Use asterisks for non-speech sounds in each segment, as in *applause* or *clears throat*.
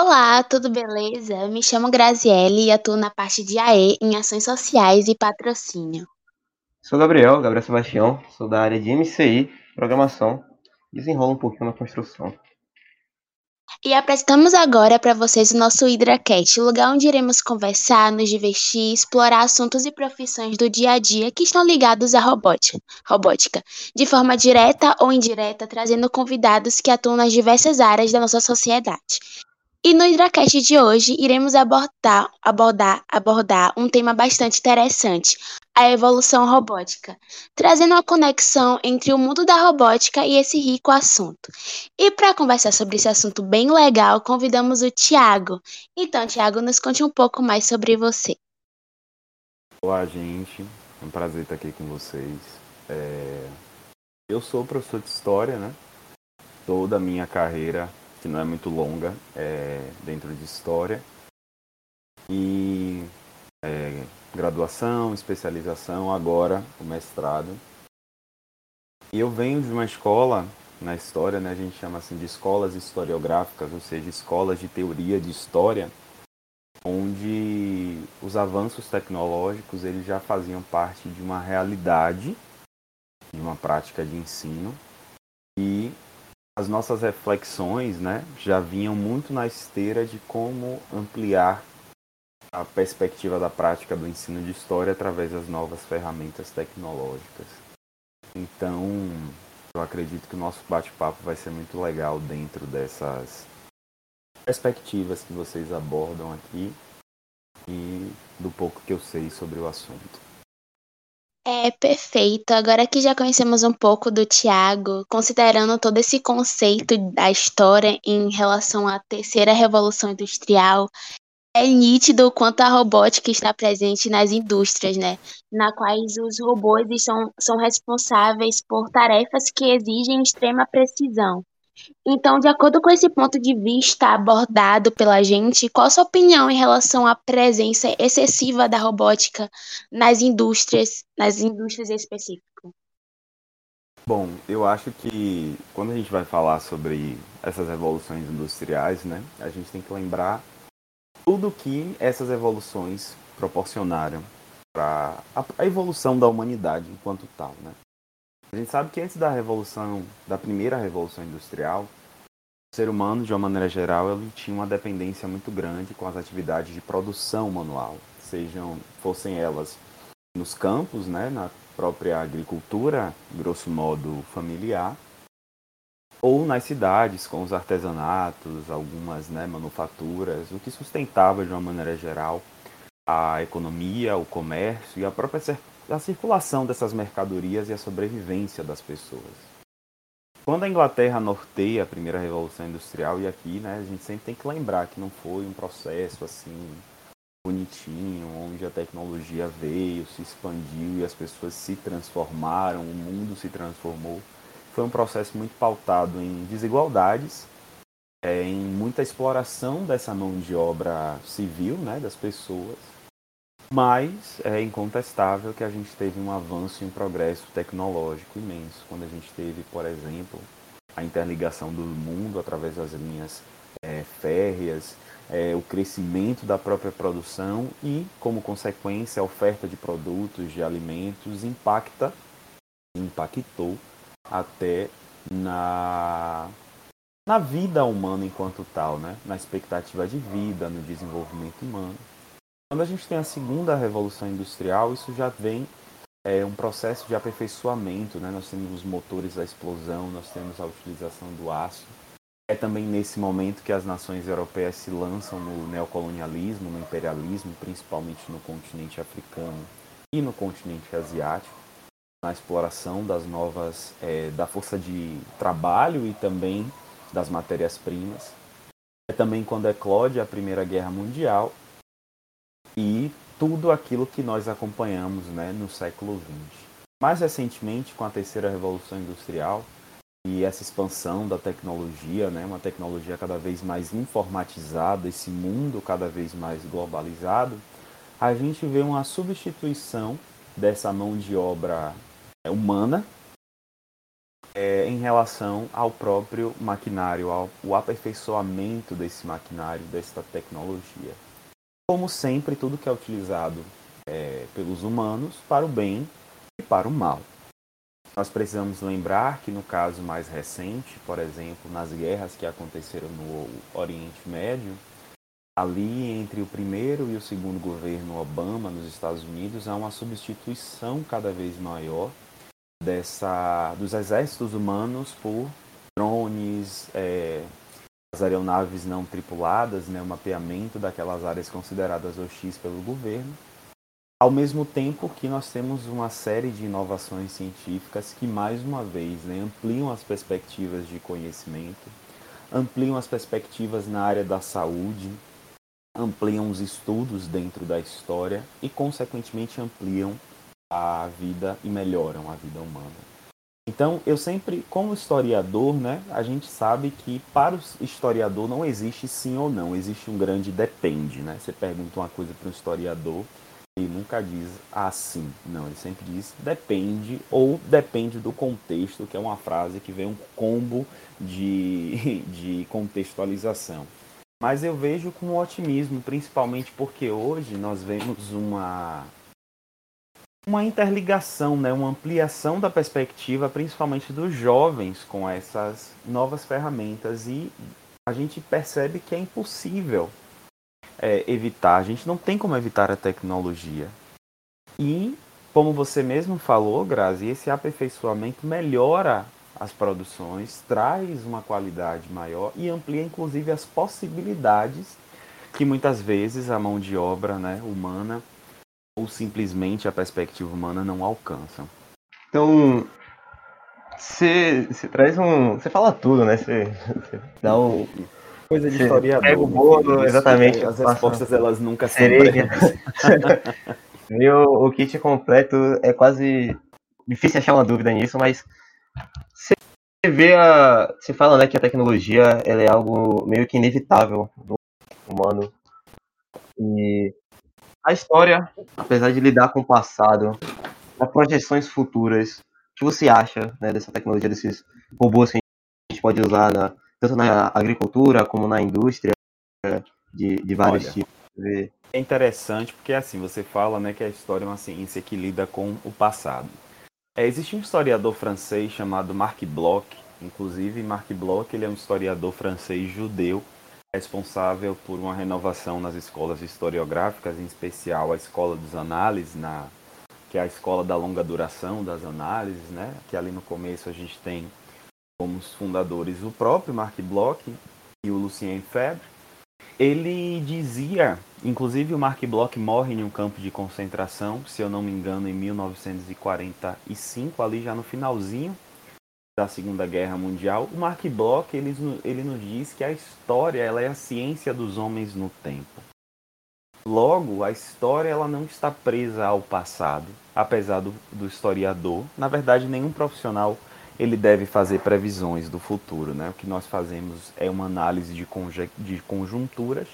Olá, tudo beleza? Me chamo Graziele e atuo na parte de AE em ações sociais e patrocínio. Sou Gabriel, Gabriel Sebastião, sou da área de MCI, programação, desenrolo um pouquinho na construção. E apresentamos agora para vocês o nosso HidraCast, lugar onde iremos conversar, nos divertir, explorar assuntos e profissões do dia a dia que estão ligados à robótica, robótica, de forma direta ou indireta, trazendo convidados que atuam nas diversas áreas da nossa sociedade. E no HidraCast de hoje iremos abordar, abordar, abordar um tema bastante interessante, a evolução robótica, trazendo uma conexão entre o mundo da robótica e esse rico assunto. E para conversar sobre esse assunto bem legal, convidamos o Tiago. Então, Tiago, nos conte um pouco mais sobre você. Olá, gente. É um prazer estar aqui com vocês. É... Eu sou professor de História, né? Toda a minha carreira que não é muito longa, é, dentro de história. E é, graduação, especialização, agora o mestrado. E eu venho de uma escola na história, né, a gente chama assim de escolas historiográficas, ou seja, escolas de teoria de história, onde os avanços tecnológicos eles já faziam parte de uma realidade, de uma prática de ensino, e as nossas reflexões né, já vinham muito na esteira de como ampliar a perspectiva da prática do ensino de história através das novas ferramentas tecnológicas. Então, eu acredito que o nosso bate-papo vai ser muito legal dentro dessas perspectivas que vocês abordam aqui e do pouco que eu sei sobre o assunto. É perfeito. Agora que já conhecemos um pouco do Tiago, considerando todo esse conceito da história em relação à terceira revolução industrial, é nítido o quanto a robótica está presente nas indústrias, né? Na quais os robôs são, são responsáveis por tarefas que exigem extrema precisão. Então, de acordo com esse ponto de vista abordado pela gente, qual a sua opinião em relação à presença excessiva da robótica nas indústrias, nas indústrias específicas? Bom, eu acho que quando a gente vai falar sobre essas revoluções industriais, né, a gente tem que lembrar tudo que essas evoluções proporcionaram para a evolução da humanidade enquanto tal, né? A gente sabe que antes da revolução, da primeira revolução industrial, o ser humano, de uma maneira geral, ele tinha uma dependência muito grande com as atividades de produção manual, sejam fossem elas nos campos, né, na própria agricultura, grosso modo familiar, ou nas cidades com os artesanatos, algumas né, manufaturas, o que sustentava de uma maneira geral a economia, o comércio e a própria a circulação dessas mercadorias e a sobrevivência das pessoas. Quando a Inglaterra norteia a primeira revolução industrial, e aqui né, a gente sempre tem que lembrar que não foi um processo assim bonitinho, onde a tecnologia veio, se expandiu e as pessoas se transformaram, o mundo se transformou. Foi um processo muito pautado em desigualdades, é, em muita exploração dessa mão de obra civil, né, das pessoas, mas é incontestável que a gente teve um avanço e um progresso tecnológico imenso. Quando a gente teve, por exemplo, a interligação do mundo através das linhas é, férreas, é, o crescimento da própria produção e, como consequência, a oferta de produtos, de alimentos impacta, impactou até na, na vida humana enquanto tal, né? na expectativa de vida, no desenvolvimento humano. Quando a gente tem a segunda revolução industrial, isso já vem é, um processo de aperfeiçoamento. Né? Nós temos os motores da explosão, nós temos a utilização do aço. É também nesse momento que as nações europeias se lançam no neocolonialismo, no imperialismo, principalmente no continente africano e no continente asiático, na exploração das novas, é, da força de trabalho e também das matérias-primas. É também quando eclode a Primeira Guerra Mundial e tudo aquilo que nós acompanhamos né, no século XX. Mais recentemente, com a terceira revolução industrial e essa expansão da tecnologia, né, uma tecnologia cada vez mais informatizada, esse mundo cada vez mais globalizado, a gente vê uma substituição dessa mão de obra é, humana é, em relação ao próprio maquinário, ao o aperfeiçoamento desse maquinário, dessa tecnologia. Como sempre, tudo que é utilizado é, pelos humanos para o bem e para o mal. Nós precisamos lembrar que no caso mais recente, por exemplo, nas guerras que aconteceram no Oriente Médio, ali entre o primeiro e o segundo governo Obama nos Estados Unidos há uma substituição cada vez maior dessa dos exércitos humanos por drones, é, as aeronaves não tripuladas, né, o mapeamento daquelas áreas consideradas hostis pelo governo, ao mesmo tempo que nós temos uma série de inovações científicas que, mais uma vez, né, ampliam as perspectivas de conhecimento, ampliam as perspectivas na área da saúde, ampliam os estudos dentro da história e, consequentemente, ampliam a vida e melhoram a vida humana. Então, eu sempre, como historiador, né, a gente sabe que para o historiador não existe sim ou não, existe um grande depende, né? Você pergunta uma coisa para um historiador, ele nunca diz assim, não, ele sempre diz depende ou depende do contexto, que é uma frase que vem um combo de, *laughs* de contextualização. Mas eu vejo com otimismo, principalmente porque hoje nós vemos uma uma interligação, né, uma ampliação da perspectiva, principalmente dos jovens, com essas novas ferramentas e a gente percebe que é impossível é, evitar. A gente não tem como evitar a tecnologia. E, como você mesmo falou, Grazi, esse aperfeiçoamento melhora as produções, traz uma qualidade maior e amplia inclusive as possibilidades que muitas vezes a mão de obra né, humana ou simplesmente a perspectiva humana não alcançam. Então, você traz um. Você fala tudo, né? Você dá um. Coisa de historiador. Pega o bolo, exatamente. As respostas elas nunca são breves. *laughs* Meu, o kit completo é quase difícil achar uma dúvida nisso, mas você vê a. Você fala né, que a tecnologia ela é algo meio que inevitável do humano. E a história, apesar de lidar com o passado, as projeções futuras, o que você acha né, dessa tecnologia, desses robôs que a gente pode usar na, tanto na agricultura como na indústria de, de vários Olha, tipos? É interessante porque assim, você fala né, que a história é uma ciência que lida com o passado. É, existe um historiador francês chamado Marc Bloch, inclusive Marc Bloch ele é um historiador francês judeu responsável por uma renovação nas escolas historiográficas, em especial a escola dos análises, na, que é a escola da longa duração das análises, né? que ali no começo a gente tem como os fundadores o próprio Marc Bloch e o Lucien Febvre. Ele dizia, inclusive o Marc Bloch morre em um campo de concentração, se eu não me engano, em 1945, ali já no finalzinho da Segunda Guerra Mundial. O Marc Bloch ele, ele nos diz que a história ela é a ciência dos homens no tempo. Logo, a história ela não está presa ao passado, apesar do, do historiador. Na verdade, nenhum profissional ele deve fazer previsões do futuro. Né? O que nós fazemos é uma análise de, de conjunturas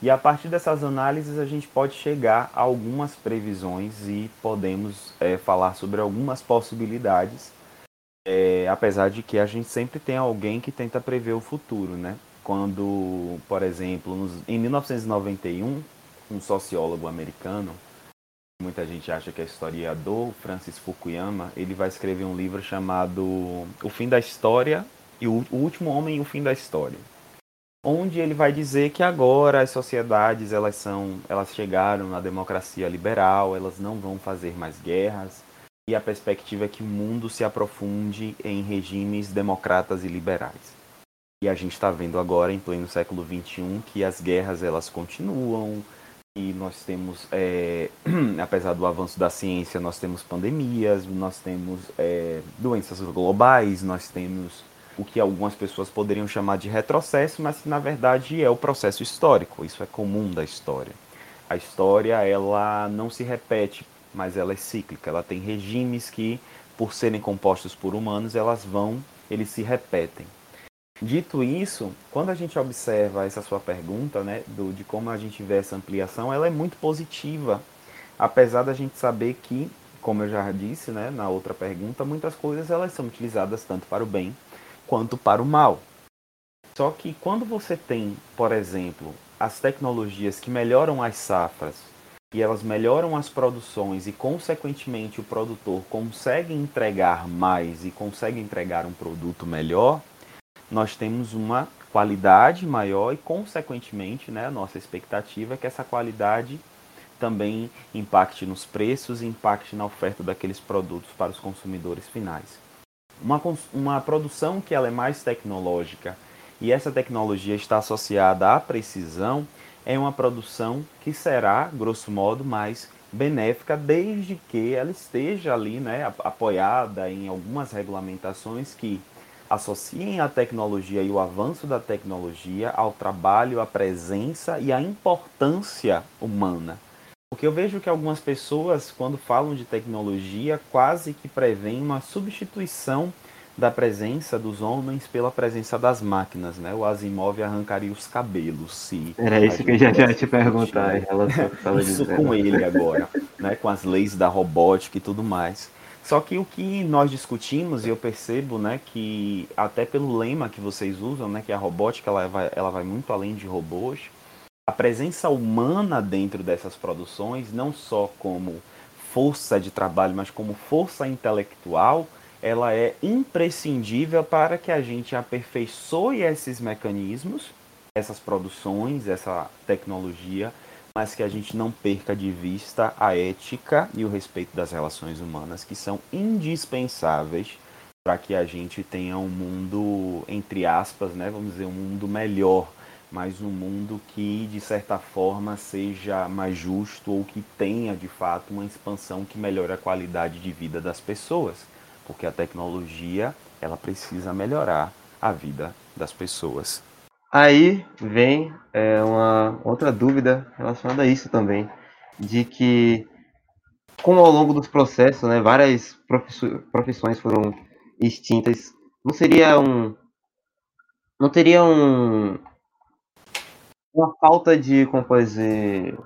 e a partir dessas análises a gente pode chegar a algumas previsões e podemos é, falar sobre algumas possibilidades é, apesar de que a gente sempre tem alguém que tenta prever o futuro, né? Quando, por exemplo, nos, em 1991, um sociólogo americano, muita gente acha que é historiador, Francis Fukuyama, ele vai escrever um livro chamado O Fim da História e o, o Último Homem e o Fim da História, onde ele vai dizer que agora as sociedades elas são, elas chegaram na democracia liberal, elas não vão fazer mais guerras, e a perspectiva é que o mundo se aprofunde em regimes democratas e liberais. E a gente está vendo agora, em pleno século XXI, que as guerras elas continuam, e nós temos, é, *clears throat* apesar do avanço da ciência, nós temos pandemias, nós temos é, doenças globais, nós temos o que algumas pessoas poderiam chamar de retrocesso, mas que na verdade é o processo histórico. Isso é comum da história. A história ela não se repete mas ela é cíclica. Ela tem regimes que, por serem compostos por humanos, elas vão, eles se repetem. Dito isso, quando a gente observa essa sua pergunta, né, do, de como a gente vê essa ampliação, ela é muito positiva, apesar da gente saber que, como eu já disse, né, na outra pergunta, muitas coisas elas são utilizadas tanto para o bem quanto para o mal. Só que quando você tem, por exemplo, as tecnologias que melhoram as safras e elas melhoram as produções e consequentemente o produtor consegue entregar mais e consegue entregar um produto melhor, nós temos uma qualidade maior e consequentemente, né, a nossa expectativa é que essa qualidade também impacte nos preços e impacte na oferta daqueles produtos para os consumidores finais. Uma, uma produção que ela é mais tecnológica e essa tecnologia está associada à precisão é uma produção que será, grosso modo, mais benéfica desde que ela esteja ali, né, apoiada em algumas regulamentações que associem a tecnologia e o avanço da tecnologia ao trabalho, à presença e à importância humana. Porque eu vejo que algumas pessoas, quando falam de tecnologia, quase que preveem uma substituição da presença dos homens pela presença das máquinas, né? O Asimov arrancaria os cabelos, se... Era isso que eu já ia te perguntar em relação ao Isso com ele agora, né? Com as leis da robótica e tudo mais. Só que o que nós discutimos, e eu percebo, né, que até pelo lema que vocês usam, né, que a robótica ela vai, ela vai muito além de robôs, a presença humana dentro dessas produções, não só como força de trabalho, mas como força intelectual, ela é imprescindível para que a gente aperfeiçoe esses mecanismos, essas produções, essa tecnologia, mas que a gente não perca de vista a ética e o respeito das relações humanas, que são indispensáveis para que a gente tenha um mundo, entre aspas, né, vamos dizer, um mundo melhor mas um mundo que, de certa forma, seja mais justo ou que tenha, de fato, uma expansão que melhore a qualidade de vida das pessoas. Porque a tecnologia, ela precisa melhorar a vida das pessoas. Aí vem é, uma outra dúvida relacionada a isso também, de que como ao longo dos processos, né, várias profissões foram extintas, não seria um não teria um uma falta de, como dizer,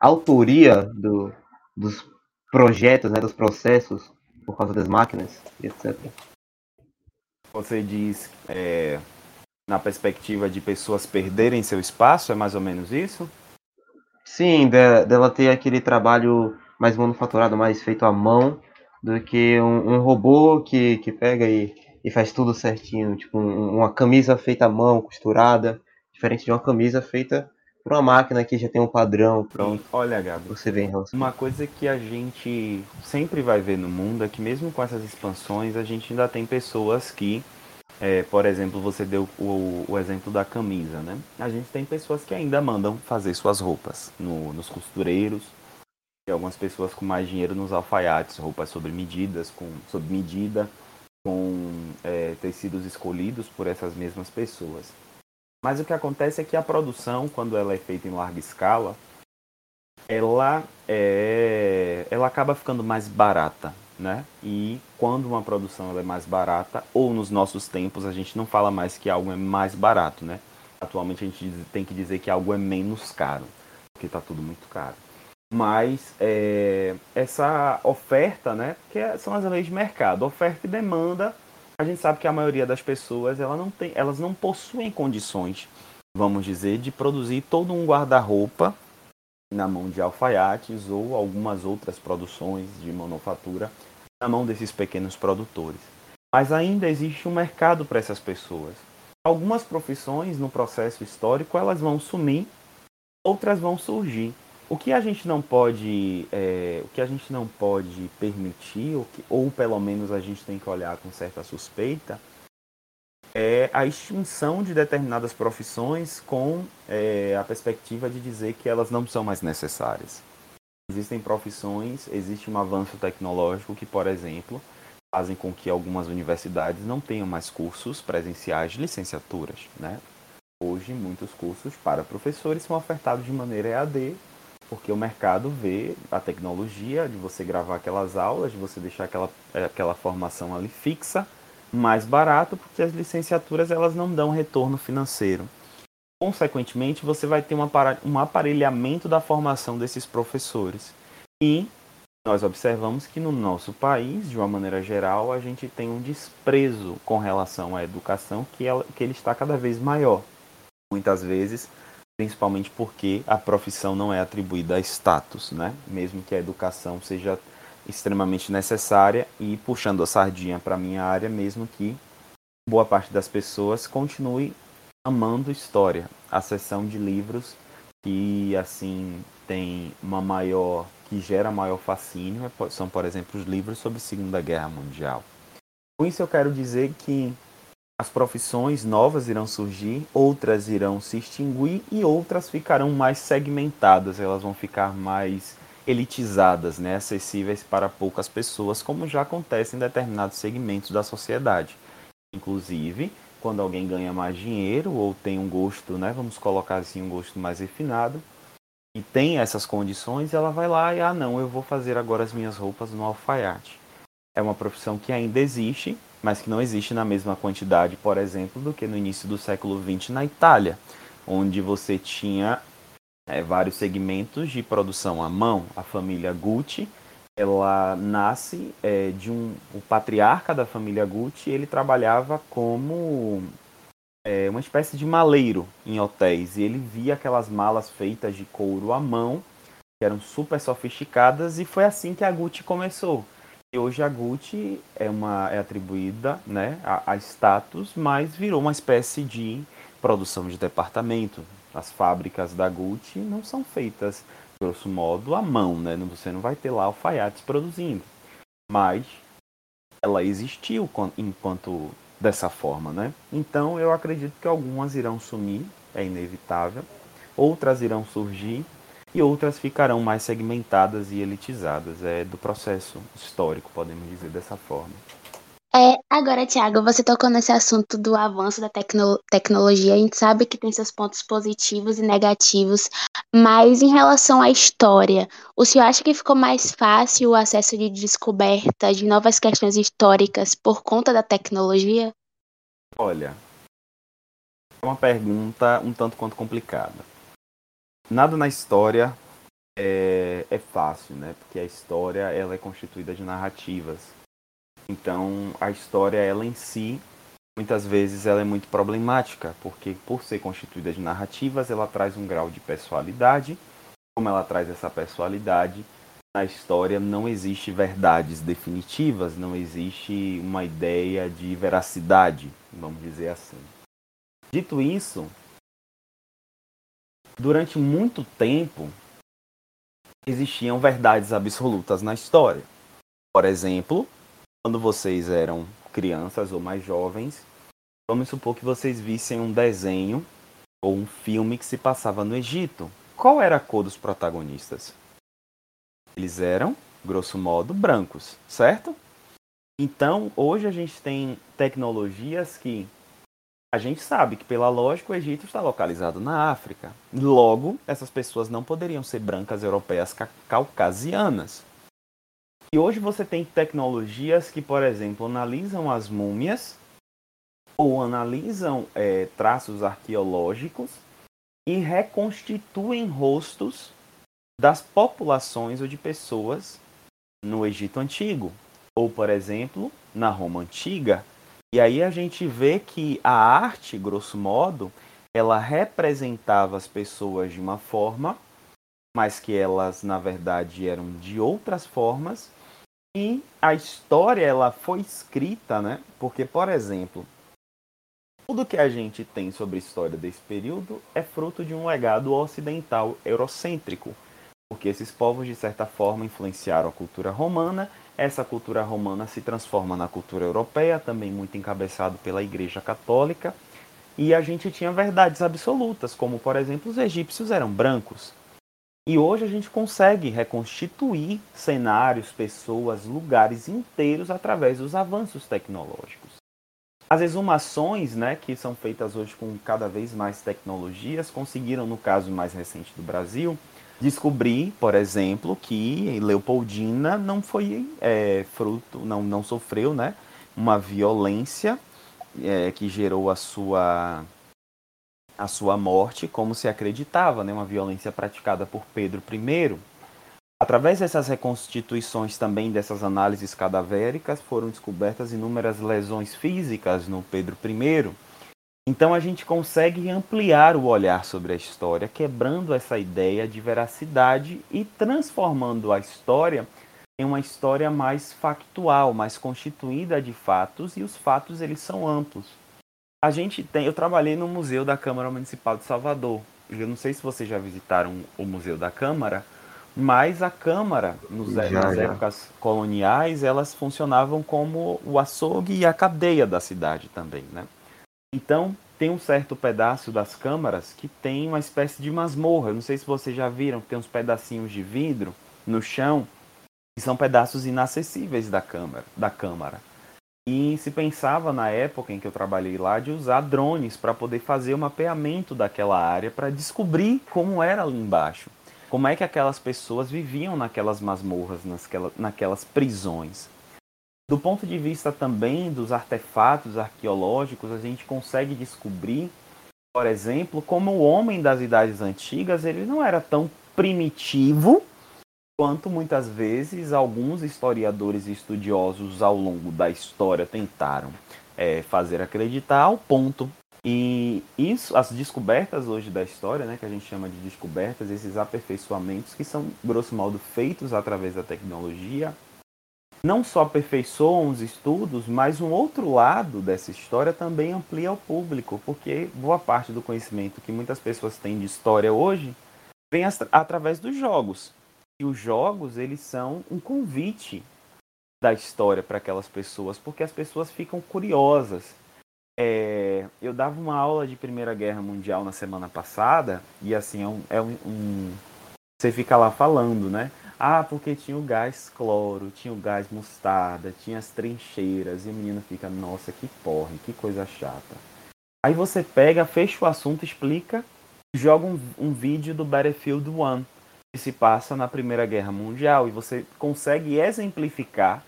autoria do, dos projetos, né, dos processos, por causa das máquinas, etc. Você diz, é, na perspectiva de pessoas perderem seu espaço, é mais ou menos isso? Sim, de, dela ter aquele trabalho mais manufaturado, mais feito à mão, do que um, um robô que, que pega e, e faz tudo certinho, tipo um, uma camisa feita à mão, costurada, diferente de uma camisa feita por uma máquina que já tem um padrão pronto. Olha, Gabi, você vê em relação. Uma coisa que a gente sempre vai ver no mundo é que mesmo com essas expansões, a gente ainda tem pessoas que, é, por exemplo, você deu o, o, exemplo da camisa, né? A gente tem pessoas que ainda mandam fazer suas roupas no, nos costureiros, e algumas pessoas com mais dinheiro nos alfaiates, roupas sobre medidas, com sob medida, com é, tecidos escolhidos por essas mesmas pessoas. Mas o que acontece é que a produção, quando ela é feita em larga escala, ela, é, ela acaba ficando mais barata, né? E quando uma produção é mais barata, ou nos nossos tempos a gente não fala mais que algo é mais barato, né? Atualmente a gente tem que dizer que algo é menos caro, porque está tudo muito caro. Mas é, essa oferta, né? Que é, são as leis de mercado, oferta e demanda a gente sabe que a maioria das pessoas ela não tem, elas não possuem condições, vamos dizer, de produzir todo um guarda-roupa na mão de alfaiates ou algumas outras produções de manufatura na mão desses pequenos produtores. Mas ainda existe um mercado para essas pessoas. Algumas profissões no processo histórico elas vão sumir, outras vão surgir. O que a gente não pode, é, o que a gente não pode permitir, ou, que, ou pelo menos a gente tem que olhar com certa suspeita, é a extinção de determinadas profissões com é, a perspectiva de dizer que elas não são mais necessárias. Existem profissões, existe um avanço tecnológico que, por exemplo, fazem com que algumas universidades não tenham mais cursos presenciais de licenciaturas. Né? Hoje, muitos cursos para professores são ofertados de maneira EAD porque o mercado vê a tecnologia de você gravar aquelas aulas, de você deixar aquela, aquela formação ali fixa, mais barato, porque as licenciaturas elas não dão retorno financeiro. Consequentemente, você vai ter um aparelhamento da formação desses professores. E nós observamos que no nosso país, de uma maneira geral, a gente tem um desprezo com relação à educação que, ela, que ele está cada vez maior. Muitas vezes, principalmente porque a profissão não é atribuída a status, né? Mesmo que a educação seja extremamente necessária e puxando a sardinha para minha área, mesmo que boa parte das pessoas continue amando história, a seção de livros que assim tem uma maior que gera maior fascínio é são, por exemplo, os livros sobre a Segunda Guerra Mundial. Com isso eu quero dizer que as profissões novas irão surgir, outras irão se extinguir e outras ficarão mais segmentadas, elas vão ficar mais elitizadas, né, acessíveis para poucas pessoas, como já acontece em determinados segmentos da sociedade. Inclusive, quando alguém ganha mais dinheiro ou tem um gosto, né, vamos colocar assim, um gosto mais refinado, e tem essas condições, ela vai lá e, ah, não, eu vou fazer agora as minhas roupas no alfaiate. É uma profissão que ainda existe, mas que não existe na mesma quantidade, por exemplo, do que no início do século XX na Itália, onde você tinha é, vários segmentos de produção à mão. A família Gucci, ela nasce é, de um o patriarca da família Gucci, ele trabalhava como é, uma espécie de maleiro em hotéis e ele via aquelas malas feitas de couro à mão que eram super sofisticadas e foi assim que a Gucci começou. E hoje a Gucci é, uma, é atribuída né, a, a status, mas virou uma espécie de produção de departamento. As fábricas da Gucci não são feitas, grosso modo, à mão, né? Você não vai ter lá alfaiates produzindo. Mas ela existiu enquanto dessa forma, né? Então eu acredito que algumas irão sumir, é inevitável, outras irão surgir e outras ficarão mais segmentadas e elitizadas. É do processo histórico, podemos dizer dessa forma. É, agora, Tiago, você tocou nesse assunto do avanço da tecno tecnologia. A gente sabe que tem seus pontos positivos e negativos, mas em relação à história, o senhor acha que ficou mais fácil o acesso de descoberta de novas questões históricas por conta da tecnologia? Olha, é uma pergunta um tanto quanto complicada. Nada na história é, é fácil, né? Porque a história ela é constituída de narrativas então, a história, ela em si, muitas vezes ela é muito problemática, porque por ser constituída de narrativas, ela traz um grau de pessoalidade. Como ela traz essa pessoalidade, na história não existe verdades definitivas, não existe uma ideia de veracidade, vamos dizer assim. Dito isso, durante muito tempo existiam verdades absolutas na história. Por exemplo, quando vocês eram crianças ou mais jovens, vamos supor que vocês vissem um desenho ou um filme que se passava no Egito. Qual era a cor dos protagonistas? Eles eram, grosso modo, brancos, certo? Então, hoje a gente tem tecnologias que a gente sabe que, pela lógica, o Egito está localizado na África. Logo, essas pessoas não poderiam ser brancas europeias caucasianas. E hoje você tem tecnologias que, por exemplo, analisam as múmias ou analisam é, traços arqueológicos e reconstituem rostos das populações ou de pessoas no Egito Antigo, ou, por exemplo, na Roma Antiga. E aí a gente vê que a arte, grosso modo, ela representava as pessoas de uma forma, mas que elas, na verdade, eram de outras formas, e a história ela foi escrita, né? Porque, por exemplo, tudo que a gente tem sobre a história desse período é fruto de um legado ocidental eurocêntrico, porque esses povos de certa forma influenciaram a cultura romana. Essa cultura romana se transforma na cultura europeia, também muito encabeçado pela Igreja Católica. E a gente tinha verdades absolutas, como por exemplo os egípcios eram brancos, e hoje a gente consegue reconstituir cenários, pessoas, lugares inteiros através dos avanços tecnológicos. As exumações, né, que são feitas hoje com cada vez mais tecnologias, conseguiram, no caso mais recente do Brasil, descobrir, por exemplo, que Leopoldina não foi é, fruto, não, não sofreu, né, uma violência é, que gerou a sua a sua morte como se acreditava, né, uma violência praticada por Pedro I. Através dessas reconstituições também dessas análises cadavéricas, foram descobertas inúmeras lesões físicas no Pedro I. Então a gente consegue ampliar o olhar sobre a história, quebrando essa ideia de veracidade e transformando a história em uma história mais factual, mais constituída de fatos, e os fatos eles são amplos. A gente tem, eu trabalhei no Museu da Câmara Municipal de Salvador. Eu não sei se vocês já visitaram o Museu da Câmara, mas a Câmara, nos, já, nas já. épocas coloniais, elas funcionavam como o açougue e a cadeia da cidade também, né? Então, tem um certo pedaço das câmaras que tem uma espécie de masmorra. não sei se vocês já viram, tem uns pedacinhos de vidro no chão, que são pedaços inacessíveis da câmara, da câmara. E se pensava na época em que eu trabalhei lá de usar drones para poder fazer o mapeamento daquela área para descobrir como era ali embaixo. Como é que aquelas pessoas viviam naquelas masmorras, naquelas, naquelas prisões? Do ponto de vista também dos artefatos arqueológicos, a gente consegue descobrir, por exemplo, como o homem das idades antigas ele não era tão primitivo quanto muitas vezes alguns historiadores e estudiosos ao longo da história tentaram é, fazer acreditar, ao ponto. E isso, as descobertas hoje da história, né, que a gente chama de descobertas, esses aperfeiçoamentos que são, grosso modo, feitos através da tecnologia, não só aperfeiçoam os estudos, mas um outro lado dessa história também amplia o público, porque boa parte do conhecimento que muitas pessoas têm de história hoje vem através dos jogos. E os jogos, eles são um convite da história para aquelas pessoas, porque as pessoas ficam curiosas é, eu dava uma aula de Primeira Guerra Mundial na semana passada, e assim, é um, é um, um, Você fica lá falando, né? Ah, porque tinha o gás cloro, tinha o gás mostarda, tinha as trincheiras, e o menino fica, nossa, que porre, que coisa chata. Aí você pega, fecha o assunto, explica, joga um, um vídeo do Battlefield 1, que se passa na Primeira Guerra Mundial, e você consegue exemplificar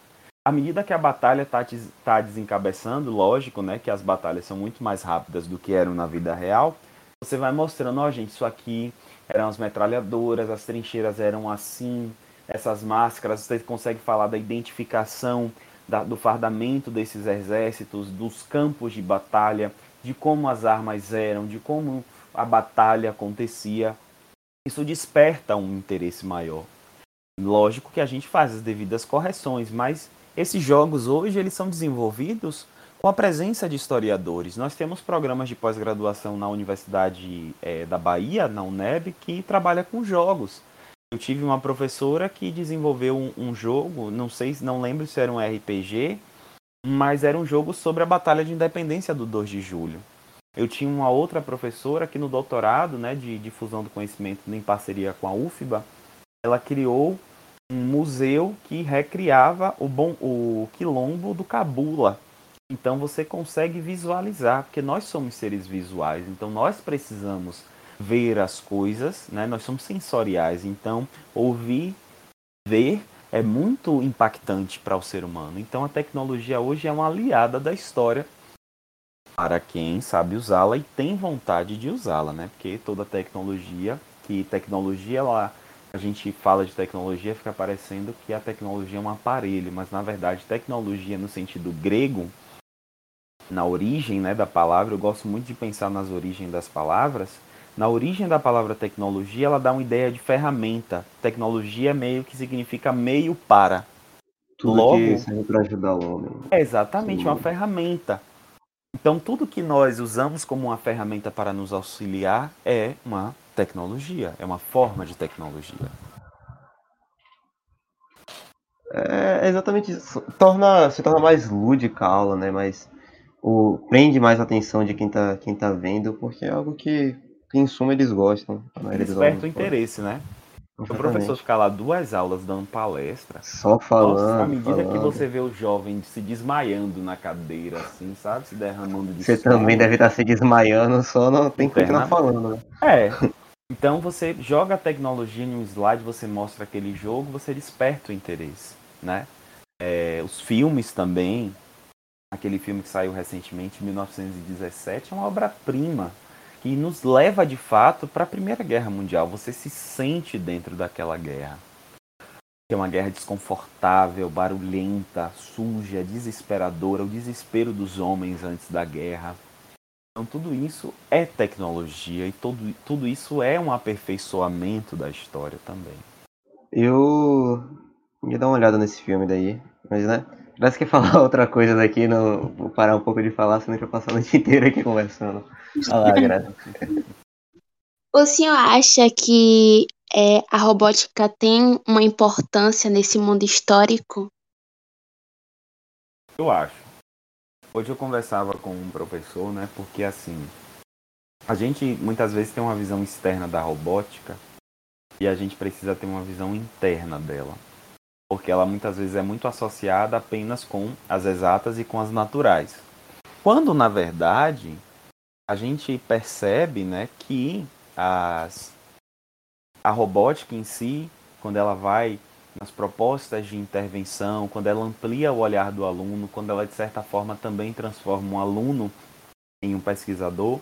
à medida que a batalha está tá desencabeçando, lógico, né, que as batalhas são muito mais rápidas do que eram na vida real, você vai mostrando, ó, oh, gente, isso aqui eram as metralhadoras, as trincheiras eram assim, essas máscaras, você consegue falar da identificação, da, do fardamento desses exércitos, dos campos de batalha, de como as armas eram, de como a batalha acontecia. Isso desperta um interesse maior. Lógico que a gente faz as devidas correções, mas esses jogos hoje eles são desenvolvidos com a presença de historiadores. Nós temos programas de pós-graduação na Universidade é, da Bahia, na UNEB, que trabalha com jogos. Eu tive uma professora que desenvolveu um, um jogo, não sei, não lembro se era um RPG, mas era um jogo sobre a Batalha de Independência do 2 de julho. Eu tinha uma outra professora que no doutorado né, de difusão do conhecimento em parceria com a UFBA, ela criou um museu que recriava o, bom, o quilombo do Cabula. Então você consegue visualizar, porque nós somos seres visuais, então nós precisamos ver as coisas, né? nós somos sensoriais, então ouvir, ver é muito impactante para o ser humano. Então a tecnologia hoje é uma aliada da história para quem sabe usá-la e tem vontade de usá-la, né? Porque toda tecnologia, que tecnologia ela a gente fala de tecnologia, fica parecendo que a tecnologia é um aparelho, mas na verdade, tecnologia no sentido grego, na origem né, da palavra, eu gosto muito de pensar nas origens das palavras. Na origem da palavra tecnologia, ela dá uma ideia de ferramenta. Tecnologia meio que significa meio para. Tudo Logo, que serve para ajudar o homem. É exatamente, Sim. uma ferramenta. Então, tudo que nós usamos como uma ferramenta para nos auxiliar é uma tecnologia, é uma forma de tecnologia. É exatamente isso. Torna, se torna mais lúdica a aula, né? Mas o, prende mais a atenção de quem tá, quem tá vendo, porque é algo que, que em suma, eles gostam. Desperta o interesse, né? O professor ficar lá duas aulas dando palestra. Só falando. Nossa, à medida falando. que você vê o jovem se desmaiando na cadeira, assim, sabe? Se derramando de Você também deve estar se desmaiando, só não tem que continuar falando, né? É. Então você joga a tecnologia em um slide, você mostra aquele jogo, você desperta o interesse, né? É, os filmes também, aquele filme que saiu recentemente, 1917, é uma obra-prima que nos leva de fato para a Primeira Guerra Mundial. Você se sente dentro daquela guerra. é uma guerra desconfortável, barulhenta, suja, desesperadora, o desespero dos homens antes da guerra. Então tudo isso é tecnologia e tudo, tudo isso é um aperfeiçoamento da história também. Eu ia dar uma olhada nesse filme daí, mas né? Parece que falar *laughs* outra coisa daqui, não vou parar um pouco de falar, senão a gente vai passar a noite *laughs* inteira aqui conversando. Olha lá, Graça. O senhor acha que é, a robótica tem uma importância nesse mundo histórico? Eu acho. Hoje eu conversava com um professor, né? Porque assim, a gente muitas vezes tem uma visão externa da robótica e a gente precisa ter uma visão interna dela. Porque ela muitas vezes é muito associada apenas com as exatas e com as naturais. Quando na verdade a gente percebe, né, que as a robótica em si, quando ela vai nas propostas de intervenção, quando ela amplia o olhar do aluno, quando ela de certa forma também transforma um aluno em um pesquisador,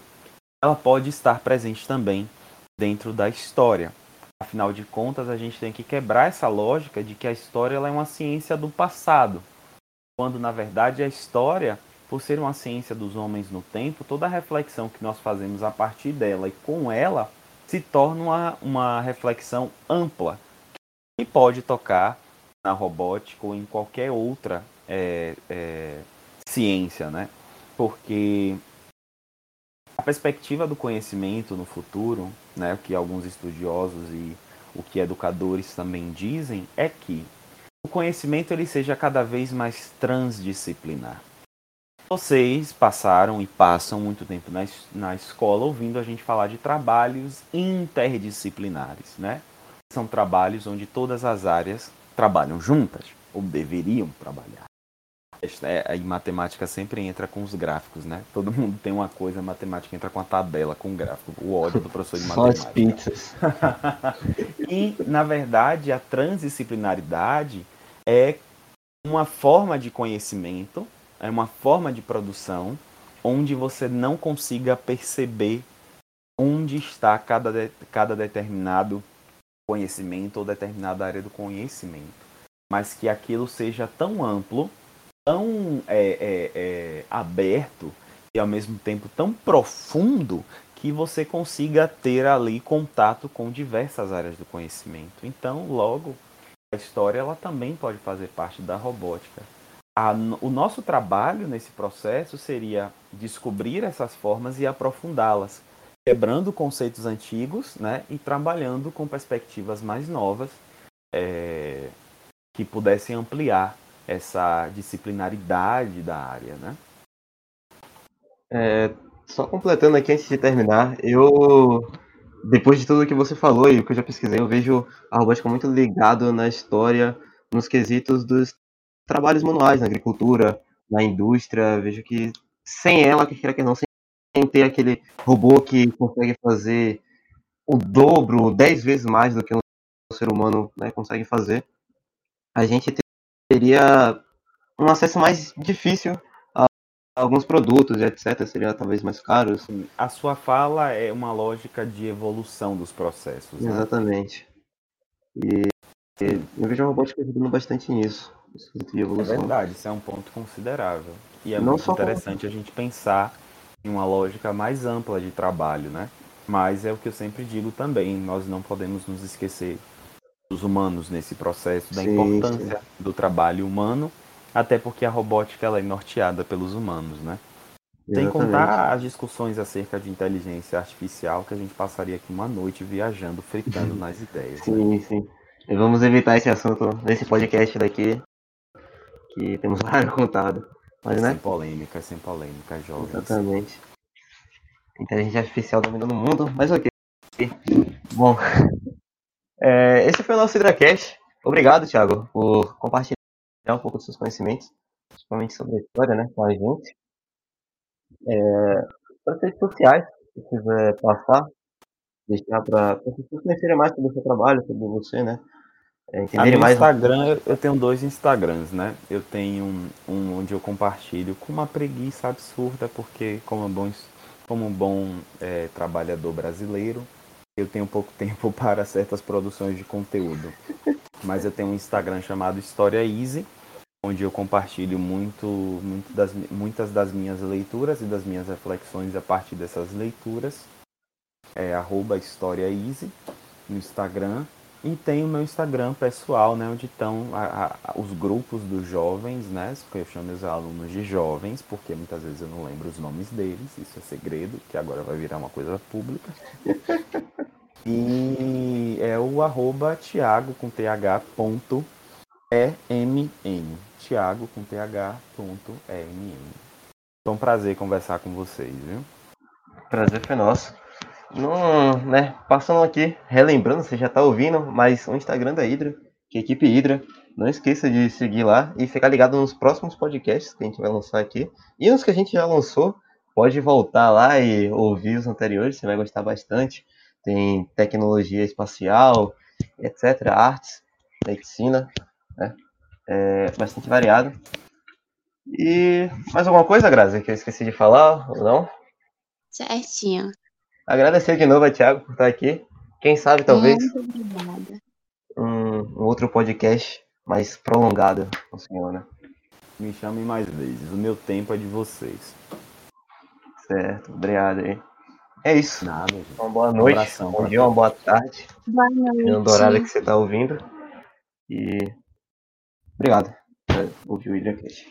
ela pode estar presente também dentro da história. Afinal de contas, a gente tem que quebrar essa lógica de que a história ela é uma ciência do passado, quando na verdade a história, por ser uma ciência dos homens no tempo, toda a reflexão que nós fazemos a partir dela e com ela se torna uma, uma reflexão ampla que pode tocar na robótica ou em qualquer outra é, é, ciência, né? Porque a perspectiva do conhecimento no futuro, né, o que alguns estudiosos e o que educadores também dizem, é que o conhecimento ele seja cada vez mais transdisciplinar. Vocês passaram e passam muito tempo na, na escola ouvindo a gente falar de trabalhos interdisciplinares, né? São trabalhos onde todas as áreas trabalham juntas, ou deveriam trabalhar. É, matemática sempre entra com os gráficos, né? Todo mundo tem uma coisa, a matemática entra com a tabela, com o gráfico. O ódio do professor de matemática. Só as pizzas. *laughs* e, na verdade, a transdisciplinaridade é uma forma de conhecimento é uma forma de produção onde você não consiga perceber onde está cada, de, cada determinado conhecimento ou determinada área do conhecimento, mas que aquilo seja tão amplo, tão é, é, é, aberto e ao mesmo tempo tão profundo que você consiga ter ali contato com diversas áreas do conhecimento. Então, logo, a história ela também pode fazer parte da robótica a, o nosso trabalho nesse processo seria descobrir essas formas e aprofundá-las, quebrando conceitos antigos né, e trabalhando com perspectivas mais novas é, que pudessem ampliar essa disciplinaridade da área. Né? É, só completando aqui antes de terminar, eu depois de tudo que você falou e o que eu já pesquisei, eu vejo a robótica muito ligado na história, nos quesitos dos trabalhos manuais na agricultura, na indústria. Vejo que sem ela, que queira que não, sem ter aquele robô que consegue fazer o dobro, dez vezes mais do que um ser humano né, consegue fazer, a gente teria um acesso mais difícil a alguns produtos, etc. Seria talvez mais caro. A sua fala é uma lógica de evolução dos processos. Né? Exatamente. E eu vejo a robótica ajudando bastante nisso. É verdade, isso é um ponto considerável. E é Não muito interessante a gente pensar em uma lógica mais ampla de trabalho, né? Mas é o que eu sempre digo também, nós não podemos nos esquecer dos humanos nesse processo, da sim, importância sim. do trabalho humano, até porque a robótica ela é norteada pelos humanos, né? Sem contar as discussões acerca de inteligência artificial, que a gente passaria aqui uma noite viajando, fritando nas ideias. Sim, né? sim. E vamos evitar esse assunto nesse podcast daqui, que temos horário *laughs* contado. Mas, né? Sem polêmica, sem polêmica, jovens. Exatamente. Inteligência artificial dominando o mundo, mas ok. Bom, é, esse foi o nosso Hidracast. Obrigado, Thiago, por compartilhar um pouco dos seus conhecimentos, principalmente sobre a história, né, com a gente. É, para as redes sociais, se quiser passar, deixar para as pessoas conhecerem mais sobre o seu trabalho, sobre você, né? É, entenderem mais. Instagram, eu tenho dois Instagrams, né? Eu tenho um, um, onde eu compartilho com uma preguiça absurda, porque como bom, como um bom é, trabalhador brasileiro, eu tenho pouco tempo *laughs* para certas produções de conteúdo. Mas eu tenho um Instagram chamado História Easy, onde eu compartilho muito, muito das, muitas das minhas leituras e das minhas reflexões a partir dessas leituras. É arroba História Easy no Instagram. E tem o meu Instagram pessoal, né, onde estão a, a, os grupos dos jovens, né, que eu chamo meus alunos de jovens, porque muitas vezes eu não lembro os nomes deles, isso é segredo, que agora vai virar uma coisa pública. *laughs* e é o arroba Thiago com TH ponto. Thiago com TH ponto. Foi um prazer conversar com vocês, viu? Prazer foi nosso. Né, passando aqui, relembrando, você já está ouvindo, mas o Instagram da Hydra, que é equipe Hydra, não esqueça de seguir lá e ficar ligado nos próximos podcasts que a gente vai lançar aqui. E nos que a gente já lançou, pode voltar lá e ouvir os anteriores, você vai gostar bastante. Tem tecnologia espacial, etc., artes, medicina, né? É bastante variado. E mais alguma coisa, Grazi, que eu esqueci de falar ou não? Certinho. Agradecer de novo a Thiago por estar aqui. Quem sabe, talvez, um, um, outro podcast mais prolongado com o senhor, né? Me chamem mais vezes. O meu tempo é de vocês. Certo, obrigado aí. É isso. Nada, gente. Uma boa noite, um abração, bom dia, uma boa tarde. Boa noite. No horário que você está ouvindo. E obrigado por ouvir o Hidrocast.